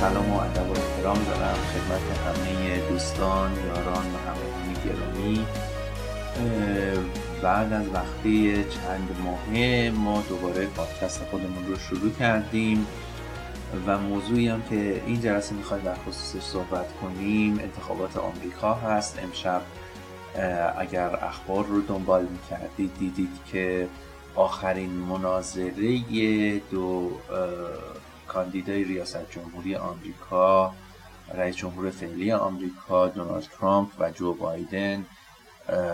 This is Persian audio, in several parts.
سلام و ادب و احترام دارم خدمت همه دوستان یاران و همراهان گرامی. بعد از وقتی چند ماهه ما دوباره پادکست خودمون رو شروع کردیم و موضوعی هم که این جلسه می‌خوایم در خصوصش صحبت کنیم انتخابات آمریکا هست. امشب اگر اخبار رو دنبال می‌کردید دیدید که آخرین مناظره دو کاندیدای ریاست جمهوری آمریکا رئیس جمهور فعلی آمریکا دونالد ترامپ و جو بایدن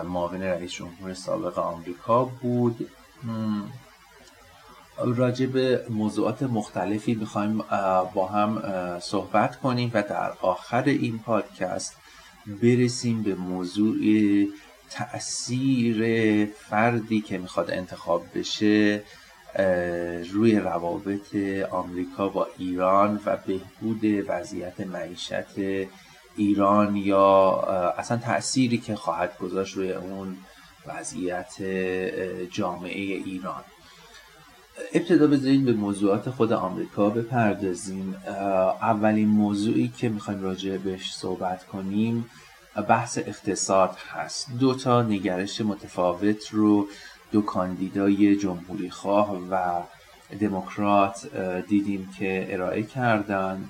معاون رئیس جمهور سابق آمریکا بود. راجع به موضوعات مختلفی می‌خوایم با هم صحبت کنیم و در آخر این پادکست برسیم به موضوع تاثیر فردی که می‌خواد انتخاب بشه. روی روابط آمریکا با ایران و بهبود وضعیت معیشت ایران یا اصلا تأثیری که خواهد گذاشت روی اون وضعیت جامعه ایران. ابتدا بذارید به موضوعات خود آمریکا بپردازیم. اولین موضوعی که می‌خوایم راجع بهش صحبت کنیم بحث اقتصاد هست. دو تا نگرش متفاوت رو دو کاندیدای جمهوری خواه و دموکرات دیدیم که ارائه کردن.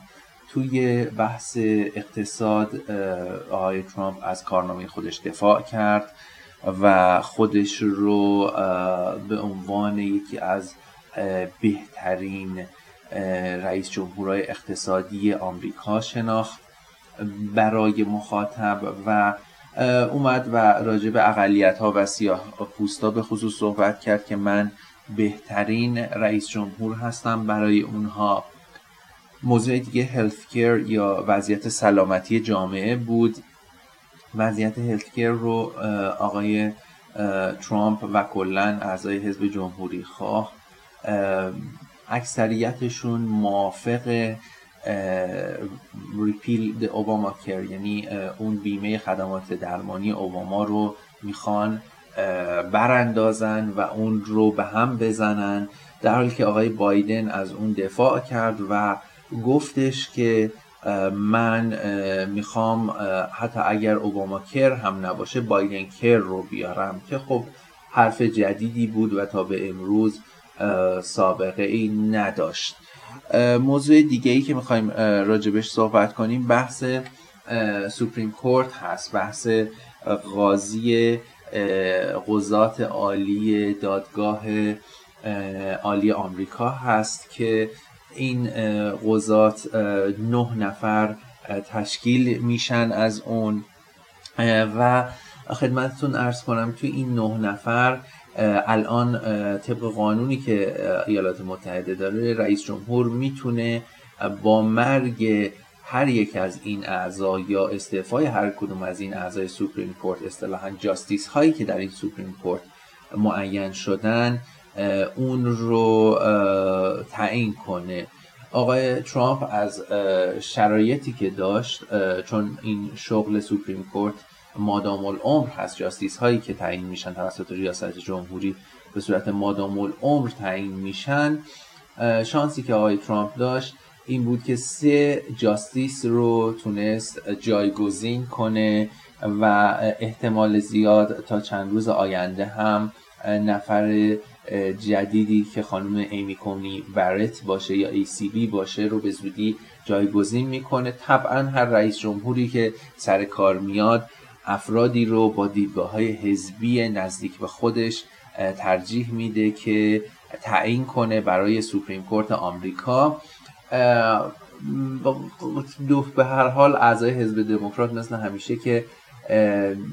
توی بحث اقتصاد آقای ترامپ از کارنامه خودش دفاع کرد و خودش رو به عنوان یکی از بهترین رئیس جمهورهای اقتصادی آمریکا شناخت. برای مخاطب و اومد و راجع به اقلیت ها و سیاه پوستا به خصوص صحبت کرد که من بهترین رئیس جمهور هستم. برای اونها موضوع دیگه هلت یا وضعیت سلامتی جامعه بود. وضعیت هلت رو آقای ترامپ و کلا اعضای حزب جمهوری خواه اکثریتشون موافق ریپیل اوباما کر یعنی اون بیمه خدمات درمانی اوباما رو می‌خوان براندازن و اون رو به هم بزنن. در حالی که آقای بایدن از اون دفاع کرد و گفتش که من می‌خوام حتی اگر اوباما کر هم نباشه بایدن کر رو بیارم. که خب حرف جدیدی بود و تا به امروز سابقه ای نداشت. موضوع دیگه ای که می‌خوایم راجبش صحبت کنیم بحث سوپریم کورت هست بحث قاضی قضات عالی دادگاه عالی آمریکا هست که این قضات نه نفر تشکیل میشن از اون. و خدمتتون ارز کنم توی این نه نفر الان طبق قانونی که ایالات متحده داره رئیس جمهور می‌تونه با مرگ هر یک از این اعضا یا استعفای هر کدوم از این اعضای سوپریم کورت اصطلاحا جاستیس هایی که در این سوپریم کورت معین شدن اون رو تعیین کنه. آقای ترامپ از شرایطی که داشت چون این شغل سوپریم کورت مادام العمر هست جاستیس هایی که تعیین میشن توسط ریاست جمهوری به صورت مادام العمر تعیین میشن شانسی که آقای ترامپ داشت این بود که سه جاستیس رو تونست جایگزین کنه و احتمال زیاد تا چند روز آینده هم نفر جدیدی که خانم ایمی کومی برت باشه یا بی باشه رو به زودی جایگزین می‌کنه. طبعا هر رئیس جمهوری که سر کار میاد افرادی رو با دیدگاه های حزبی نزدیک به خودش ترجیح میده که تعیین کنه برای سوپریم کورت آمریکا. دو به هر حال اعضای حزب دموکرات مثل همیشه که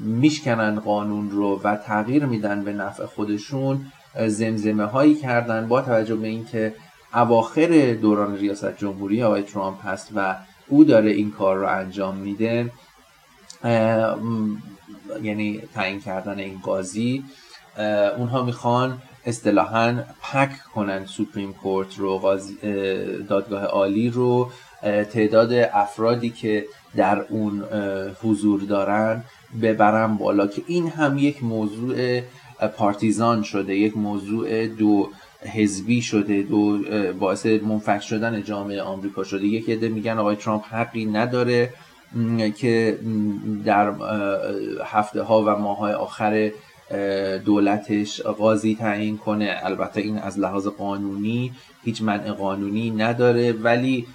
میشکنن قانون رو و تغییر میدن به نفع خودشون زمزمه هایی کردن با توجه به اینکه اواخر دوران ریاست جمهوری آقای ترامپ هست و او داره این کار رو انجام میده. یعنی تعیین کردن این قاضی اونها می‌خوان اصطلاحا پک کنن سوپریم کورت رو دادگاه عالی رو. تعداد افرادی که در اون حضور دارن ببرن بالا که این هم یک موضوع پارتیزان شده یک موضوع دو حزبی شده دو باعث منفک شدن جامعه آمریکا شده. یک عده میگن آقای ترامپ حقی نداره. که در هفته ها و ماه های آخر دولتش قاضی تعیین کنه. البته این از لحاظ قانونی هیچ منع قانونی نداره ولی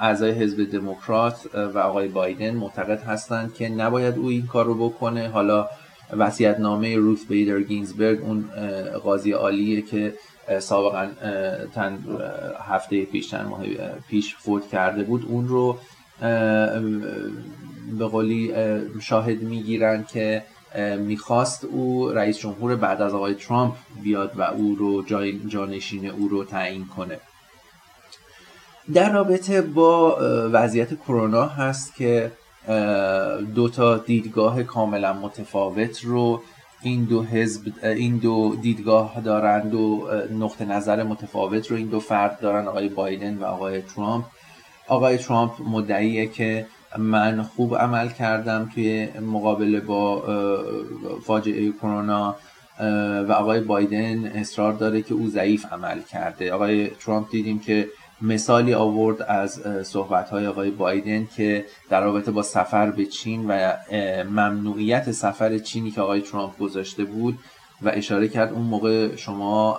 اعضای حزب دموکرات و آقای بایدن معتقد هستند که نباید او این کار رو بکنه. حالا وسیعت نامه روث بیدر گینزبرگ اون قاضی عالیه که سابقا تن هفته پیش چند ماه پیش فوت کرده بود اون رو به قولی شاهد می‌گیرن که می‌خواست او رئیس جمهور بعد از آقای ترامپ بیاد و او رو جای جانشین او رو تعیین کنه. در رابطه با وضعیت کرونا هست که دو تا دیدگاه کاملا متفاوت رو این دو حزب این دو دیدگاه دارند و نقطه نظر متفاوت رو این دو فرد دارن آقای بایدن و آقای ترامپ. آقای ترامپ مدعیه که من خوب عمل کردم توی مقابله با فاجعه کرونا و آقای بایدن اصرار داره که او ضعیف عمل کرده. آقای ترامپ دیدیم که مثالی آورد از صحبت های آقای بایدن که در رابطه با سفر به چین و ممنوعیت سفر چینی که آقای ترامپ گذاشته بود و اشاره کرد اون موقع شما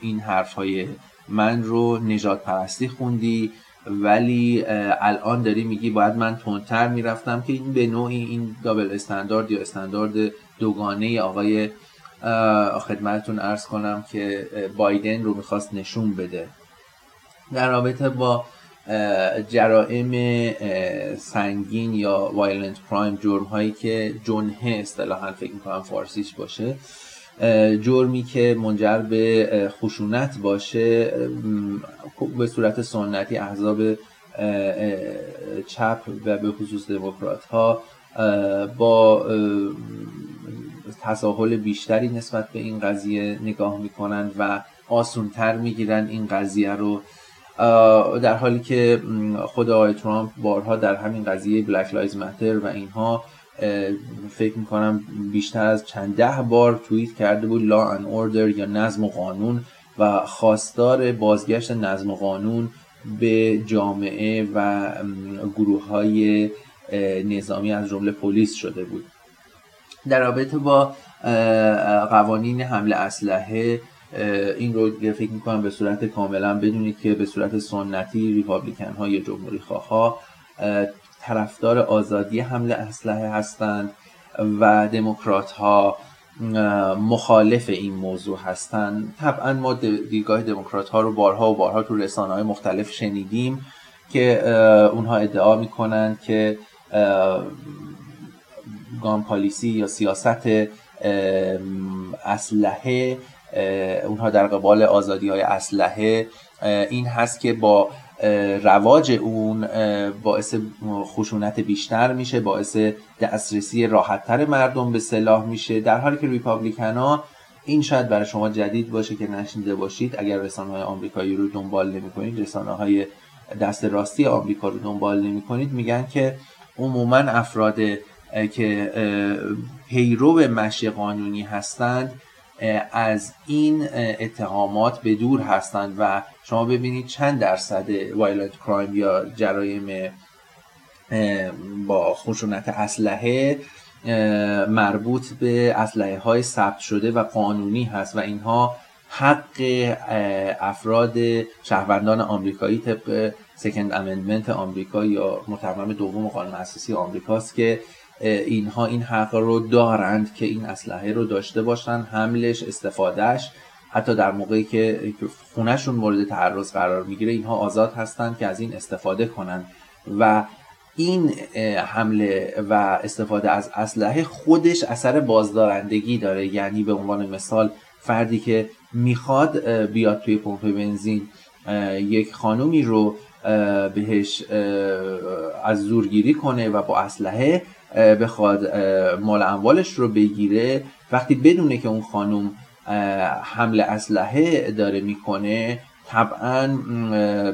این حرف های من رو نجات پرستی خوندی ولی الان داری میگی باید من تندتر می‌رفتم که این به نوعی این دابل استاندارد یا استاندارد دوگانه آقای خدمتتون ارز کنم که بایدن رو می‌خواست نشون بده. در رابطه با جرائم سنگین یا وایلنت کرایم جرم هایی که جنه اصطلاحا فکر می‌کنم فارسیش باشه جرمی که منجر به خشونت باشه به صورت سنتی احزاب چپ و به خصوص دموکرات ها با تساهل بیشتری نسبت به این قضیه نگاه می‌کنند و آسونتر می‌گیرن این قضیه رو. در حالی که خود آقای ترامپ بارها در همین قضیه Black Lives Matter و اینها فکر می‌کنم بیشتر از چند ده بار توییت کرده بود law and order یا نظم و قانون و خواستار بازگشت نظم و قانون به جامعه و گروه های نظامی از جمله پلیس شده بود. در رابطه با قوانین حمل اسلحه این رو فکر می‌کنم به صورت کاملا بدونید که به صورت سنتی ریپابلیکن ها یا جمهوری خواه ها طرفدار آزادی حمل اسلحه هستند و دموکرات ها مخالف این موضوع هستند. طبعا ما دیدگاه دموکرات ها رو بارها و بارها تو رسانه های مختلف شنیدیم که اونها ادعا می‌کنند که گام پالیسی یا سیاست اسلحه اونها در قبال آزادی های اسلحه این هست که با رواج اون باعث خشونت بیشتر میشه باعث دسترسی راحتتر مردم به سلاح میشه. در حالی که ریپابلیکن ها این شاید برای شما جدید باشه که نشنیده باشید اگر رسانه های آمریکایی رو دنبال نمی کنید رسانه های دست راستی آمریکا رو دنبال نمی کنید میگن که عموما افراد که پیرو مشی قانونی هستند از این اتهامات به دور هستند و شما ببینید چند درصد violent crime یا جرایم با خشونت اسلحه مربوط به اسلحه های ثبت شده و قانونی هست و اینها حق افراد شهروندان آمریکایی طبق Second Amendment آمریکا یا متمم دوم قانون اساسی آمریکاست که اینها این حق رو دارند که این اسلحه رو داشته باشن حملش استفادهش حتی در موقعی که خونهشون مورد تعرض قرار می‌گیره اینها آزاد هستند که از این استفاده کنند و این حمله و استفاده از اسلحه خودش اثر بازدارندگی داره. یعنی به عنوان مثال فردی که می‌خواد بیاد توی پمپ بنزین یک خانومی رو بهش از زورگیری کنه و با اسلحه بخواد مال اموالش رو بگیره. وقتی بدونه که اون خانم حمل اسلحه داره می‌کنه طبعا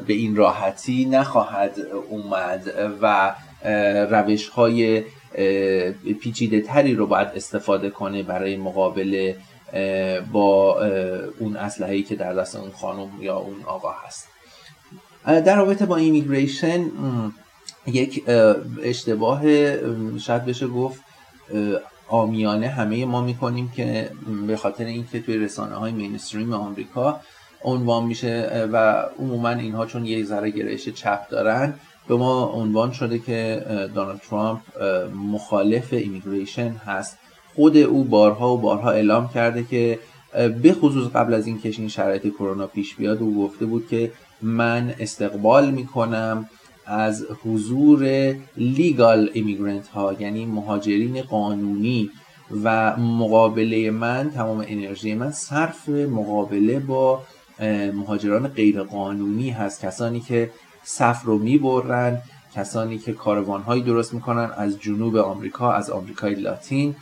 به این راحتی نخواهد اومد و روش های پیچیده تری رو باید استفاده کنه برای مقابله با اون اسلحه‌ای که در دست اون خانم یا اون آقا هست. در رابطه با immigration یک اشتباه شاید بشه گفت عامیانه همه ما می‌کنیم که به خاطر اینکه توی رسانه های mainstream آمریکا عنوان میشه و عموما اینها چون یه ذره گرایش چپ دارن به ما عنوان شده که دونالد ترامپ مخالف immigration هست. خود او بارها و بارها اعلام کرده که به خصوص قبل از این شرایط کرونا پیش بیاد او گفته بود که من استقبال می‌کنم. از حضور لیگال ایمیگرنت ها یعنی مهاجرین قانونی و مقابله من تمام انرژی من صرف مقابله با مهاجران غیر قانونی هست. کسانی که صف رو می‌برن کسانی که کاروانهایی درست می‌کنن از جنوب آمریکا از آمریکای لاتین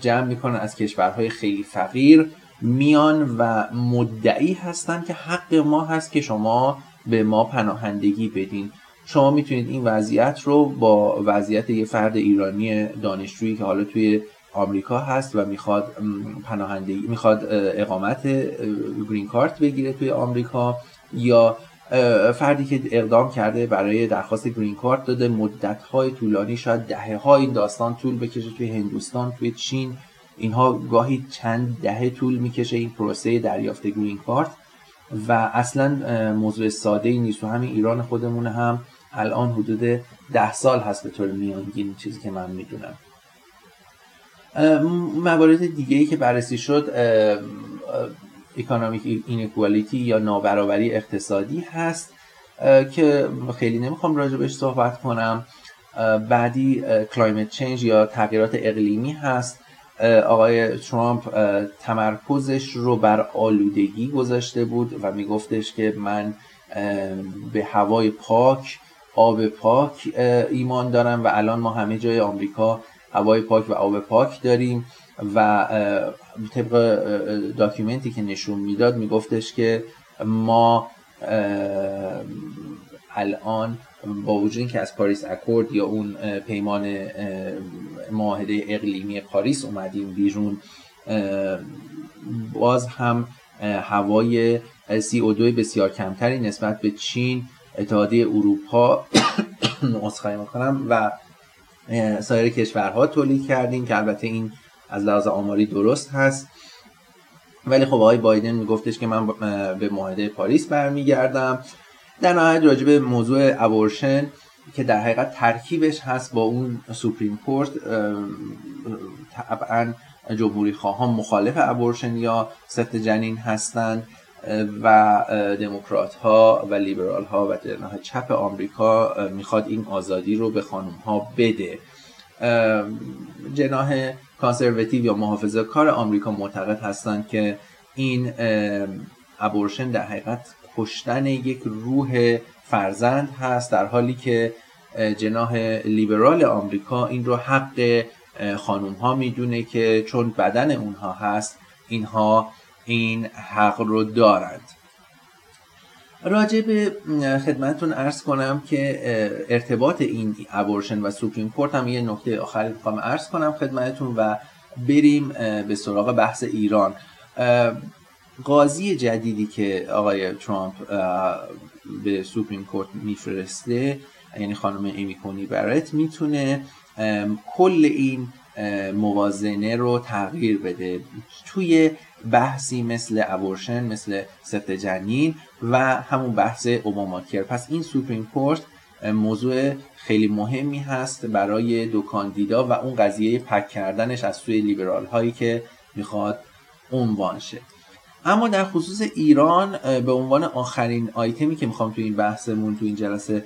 جمع می‌کنن از کشورهای خیلی فقیر. میان و مدعی هستن که حق ما هست که شما به ما پناهندگی بدین. شما می‌تونید این وضعیت رو با وضعیت یه فرد ایرانی دانشجویی که حالا توی آمریکا هست و می‌خواد پناهندگی می‌خواد اقامت گرین کارت بگیره توی آمریکا یا فردی که اقدام کرده برای درخواست گرین کارت داده مدت های طولانی شاید دهه های این داستان طول بکشه توی هندوستان توی چین. اینها گاهی چند دهه طول می‌کشه این پروسه دریافت گرین کارت. و اصلا موضوع ساده ای نیست. و همین ایران خودمون هم الان حدود ده سال هست به طور میانگین چیزی که من می‌دونم. موارد دیگه ای که بررسی شد اکانومیک اینکوالیتی یا نابرابری اقتصادی هست که خیلی نمی‌خوام راجبش صحبت کنم. بعدی climate change یا تغییرات اقلیمی هست. آقای ترامپ تمرکزش رو بر آلودگی گذاشته بود و میگفتش که من به هوای پاک آب پاک ایمان دارم و الان ما همه جای آمریکا هوای پاک و آب پاک داریم و طبق document ی که نشون می‌داد میگفتش که ما الان با وجود اینکه از پاریس اکورد یا اون پیمان معاهده اقلیمی پاریس اومدیم بیرون باز هم هوای CO2 بسیار کمتری نسبت به چین اتحادیه اروپا نسخه می‌کنم و سایر کشورها تولید کردیم که البته این از لحاظ آماری درست هست. ولی خب آقای بایدن میگفتش که من به معاهده پاریس برمیگردم. در نهایت راجع موضوع abortion که در حقیقت ترکیبش هست با اون Supreme Court طبعا جمهوری خواهان مخالف abortion یا سقط جنین هستند و دموکرات ها و لیبرال ها و در چپ آمریکا می‌خواد این آزادی رو به خانم ها بده. جناح conservative یا محافظه کار آمریکا معتقد هستند که این ابورشن در حقیقت کشتن یک روح فرزند هست در حالی که جناح لیبرال آمریکا این رو حق خانوم ها می‌دونه که چون بدن اونها هست اینها این حق رو دارند. راجع به خدمتتون ارز کنم که ارتباط این ابورشن و سوپریم کورت هم یه نکته آخری می‌خوام ارز کنم خدمتتون و بریم به سراغ بحث ایران. قاضی جدیدی که آقای ترامپ به سوپریم کورت میفرسته یعنی خانم ایمی کونی می‌تونه کل این موازنه رو تغییر بده توی بحثی مثل ابورشن مثل سفت جنین و همون بحث اوباما کیر پس این سوپریم کورت موضوع خیلی مهمی هست برای دو کاندیدا و اون قضیه پک کردنش از سوی لیبرال هایی که می‌خواد عنوان شه. اما در خصوص ایران به عنوان آخرین آیتمی که می‌خوام تو این بحثمون تو این جلسه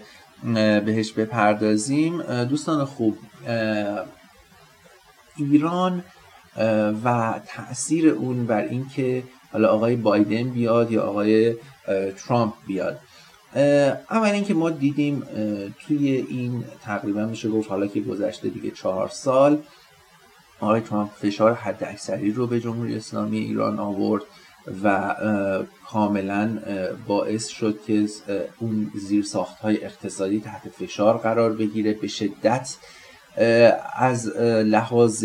بهش بپردازیم دوستان خوب ایران و تاثیر اون بر اینکه حالا آقای بایدن بیاد یا آقای ترامپ بیاد. اول اینکه ما دیدیم توی این تقریبا میشه گفت حالا که گذشته دیگه چهار سال آقای ترامپ فشار حد اکثری رو به جمهوری اسلامی ایران آورد. و کاملا باعث شد که اون زیر های اقتصادی تحت فشار قرار بگیره. به شدت از لحاظ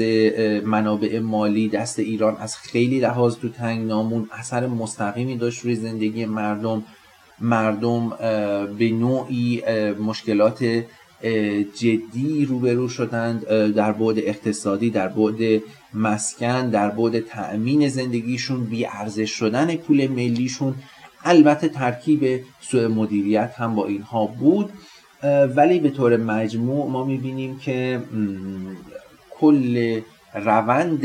منابع مالی دست ایران از خیلی لحاظ تو نامون اثر مستقیمی داشت روی زندگی مردم. مردم به نوعی مشکلات جدی روبرو شدند در بعد اقتصادی در بعد مسکن در بعد تأمین زندگیشون بی ارزش شدن پول ملیشون. البته ترکیب سوء مدیریت هم با اینها بود. ولی به طور مجموع ما می‌بینیم که کل روند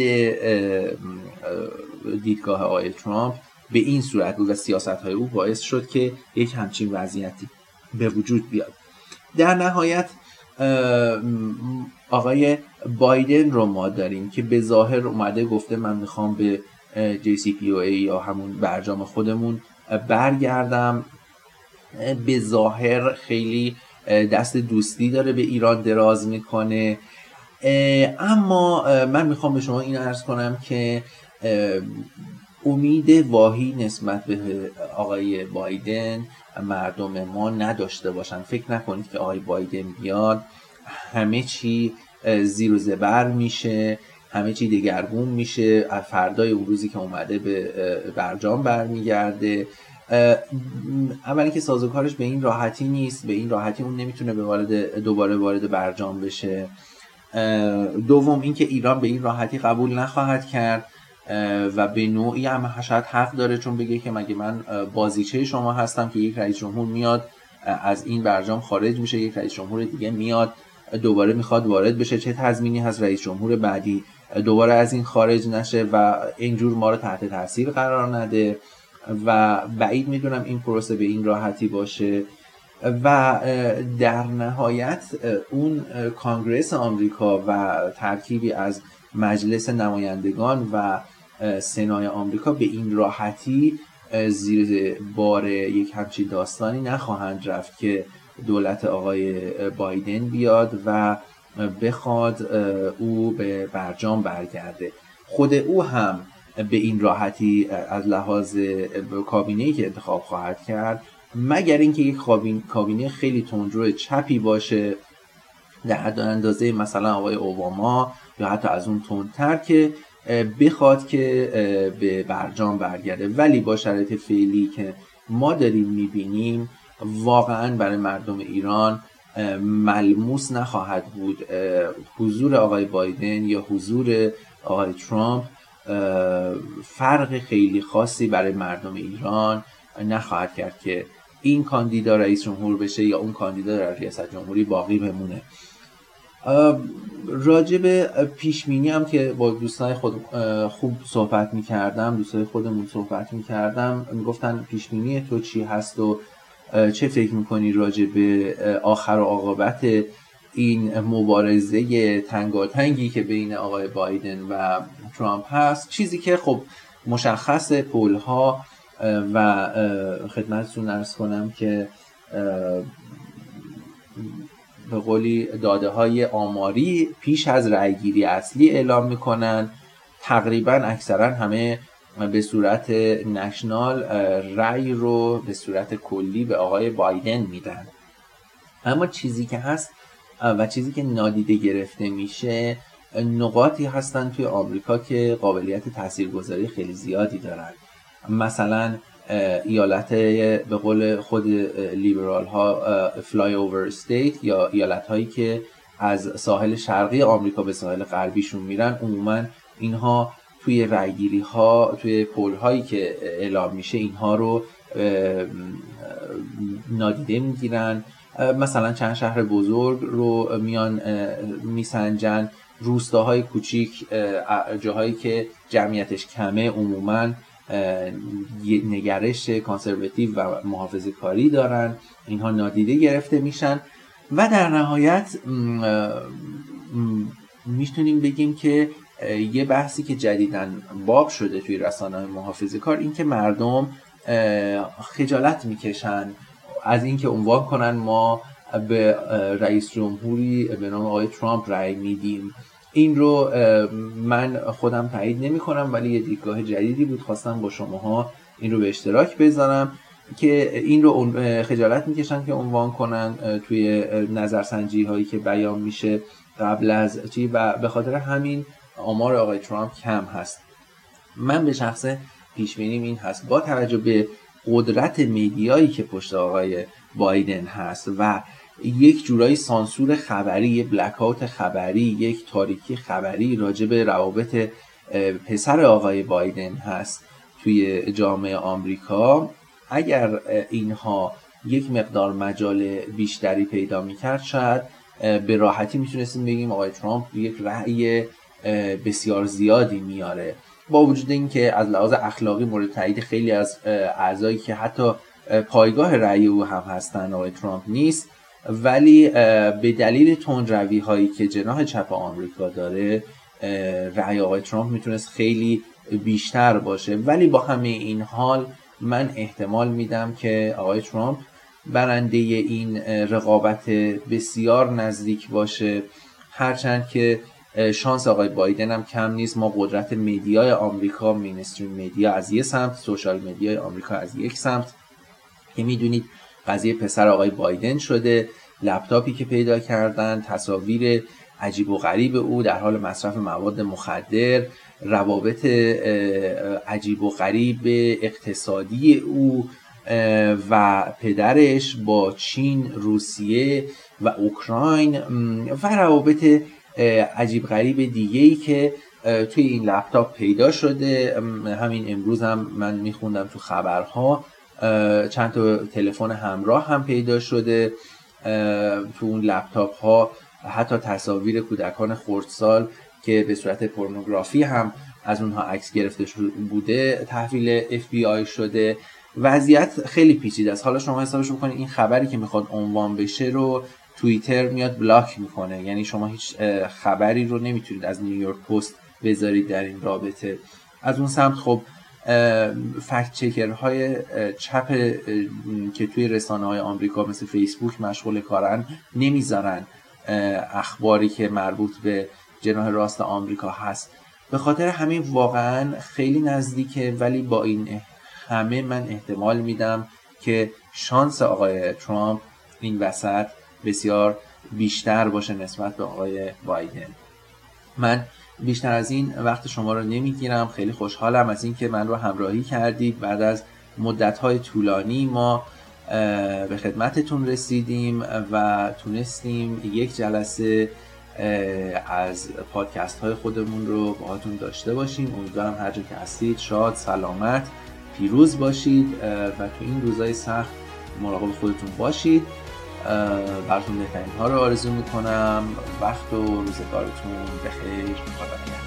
دیدگاه آقای ترامپ به این صورت بود و سیاست های او باعث شد که یک همچین وضعیتی به وجود بیاد. در نهایت آقای بایدن رو ما داریم که به ظاهر اومده گفته من می‌خوام به JCPOA یا همون برجام خودمون برگردم. به ظاهر خیلی دست دوستی داره به ایران دراز می‌کنه. اما من می‌خوام به شما این ارز کنم که امید واهی نسبت به آقای بایدن مردم ما نداشته باشن. فکر نکنید که آقای بایدن بیاد. همه چی زیر و زبر میشه. همه چی دگرگون میشه. فردای اون روزی که اومده به برجام برمیگرده. اولی که سازوکارش به این راحتی نیست. به این راحتی اون نمی‌تونه به وارد دوباره وارد برجام بشه. دوم اینکه ایران به این راحتی قبول نخواهد کرد. و به نوعی هم شاید حق داره چون بگه که مگه من بازیچه شما هستم که یک رئیس جمهور میاد از این برجام خارج میشه یک رئیس جمهور دیگه میاد دوباره می‌خواد وارد بشه. چه تضمینی هست رئیس جمهور بعدی؟ دوباره از این خارج نشه و اینجور ما رو تحت تاثیر قرار نده. و بعید می‌دونم این پروسه به این راحتی باشه. و در نهایت اون کانگرس آمریکا و ترکیبی از مجلس نمایندگان و سنای آمریکا به این راحتی زیر بار یک همچین داستانی نخواهند رفت که دولت آقای بایدن بیاد و بخواد او به برجام برگرده. خود او هم به این راحتی از لحاظ کابینه که انتخاب خواهد کرد مگر اینکه یک کابینه خیلی تندرو چپی باشه در حد اندازه مثلا آقای اوباما یا حتی از اون تندتر که بخواد که به برجام برگرده. ولی با شرایط فعلی که ما داریم می‌بینیم واقعا برای مردم ایران ملموس نخواهد بود. حضور آقای بایدن یا حضور آقای ترامپ فرق خیلی خاصی برای مردم ایران نخواهد کرد که این کاندیدا رئیس جمهور بشه یا اون کاندیدا در ریاست جمهوری باقی بمونه. راجب پیشمینی هم که با دوستان خود خوب صحبت می‌کردم دوستان خودمون صحبت می‌کردم می‌گفتن پیشمینی تو چی هست و چه فکر می‌کنی راجب آخر و عاقبت این مبارزه تنگاتنگی که بین آقای بایدن و ترامپ هست؟ چیزی که خب مشخص پول ها و خدمتتون ارز کنم که به قولی داده های آماری پیش از رأیگیری اصلی اعلام می‌کنن. تقریبا اکثرا همه به صورت نشنال رأی رو به صورت کلی به آقای بایدن میدن. اما چیزی که هست و چیزی که نادیده گرفته میشه نقاطی هستن توی آمریکا که قابلیت تاثیرگذاری خیلی زیادی دارن. مثلا ایالت به قول خود لیبرال ها فلای اوور استیت یا ایالت هایی که از ساحل شرقی آمریکا به ساحل غربیشون میرن عموما اینها توی رأیگیری ها توی پول هایی که اعلام میشه اینها رو نادیده می‌گیرن. مثلا چند شهر بزرگ رو میان میسنجن. روستاهای کوچیک جاهایی که جمعیتش کمه عموما نگرش کانسرواتیو و محافظه کاری دارن. اینها نادیده گرفته میشن. و در نهایت می‌تونیم بگیم که یه بحثی که جدیدن باب شده توی رسانه محافظه کار این که مردم خجالت می‌کشن. از اینکه عنوان کنن ما به رئیس جمهوری به نام آقای ترامپ رأی میدیم. این رو من خودم تایید نمی کنم ولی یه دیدگاه جدیدی بود. خواستم با شماها این رو به اشتراک بذارم که این رو خجالت می‌کشن که عنوان کنن توی نظرسنجی هایی که بیان میشه قبل از چی. و به خاطر همین آمار آقای ترامپ کم هست. من به شخص پیش این هست. با توجه به قدرت میدیایی که پشت آقای بایدن هست و یک جورایی سانسور خبری یک بلک خبری یک تاریکی خبری راجع به روابط پسر آقای بایدن هست توی جامعه آمریکا. اگر اینها یک مقدار مجال بیشتری پیدا می‌کرد شاید به راحتی می‌تونستیم بگیم آقای ترامپ یک رأی بسیار زیادی میاره با وجود اینکه از لحاظ اخلاقی مورد تایید خیلی از اعضایی که حتی پایگاه رأی او هم هستن آقای ترامپ نیست ولی به دلیل تندروی هایی که جناح چپ آمریکا داره رأی آقای ترامپ می‌تونست خیلی بیشتر باشه. ولی با همه این حال من احتمال میدم که آقای ترامپ برنده این رقابت بسیار نزدیک باشه. هرچند که شانس آقای بایدن هم کم نیست. ما قدرت media ی آمریکا mainstream media از یه سمت social media ی آمریکا از یک سمت. که می‌دونید قضیه پسر آقای بایدن شده لپتاپی که پیدا کردن تصاویر عجیب و غریب او در حال مصرف مواد مخدر روابط عجیب و غریب اقتصادی او و پدرش با چین روسیه و اوکراین و روابط عجیب غریب دیگه ای که توی این لپتاپ پیدا شده. همین امروز هم من میخوندم تو خبرها. چند تا تلفن همراه هم پیدا شده تو اون لپتاپ ها حتی تصاویر کودکان خردسال که به صورت پورنوگرافی هم از اونها عکس گرفته بوده تحویل FBI شده. وضعیت خیلی پیچیده است. حالا شما حسابش بکنید این خبری که می‌خواد عنوان بشه رو توییتر میاد بلاک می‌کنه. یعنی شما هیچ خبری رو نمی‌تونید از نیویورک پست بذارید در این رابطه. از اون سمت خب فکت چکر های چپ که توی رسانه های آمریکا مثل فیسبوک مشغول کارن نمی‌ذارن اخباری که مربوط به جناح راست آمریکا هست. به خاطر همین واقعا خیلی نزدیکه ولی با این همه من احتمال میدم که شانس آقای ترامپ این وسط بسیار بیشتر باشه نسبت به آقای بایدن. من بیشتر از این وقت شما رو نمی‌گیرم. خیلی خوشحالم از اینکه من رو همراهی کردید. بعد از مدت طولانی ما به خدمتتون رسیدیم و تونستیم یک جلسه از پادکست های خودمون رو باهاتون داشته باشیم. امیدوارم هر جا که هستید شاد سلامت پیروز باشید و تو این روزهای سخت مراقب خودتون باشید. براتون بهترین ها رو آرزو می‌کنم. وقت و روزگارتون بخیر. خدا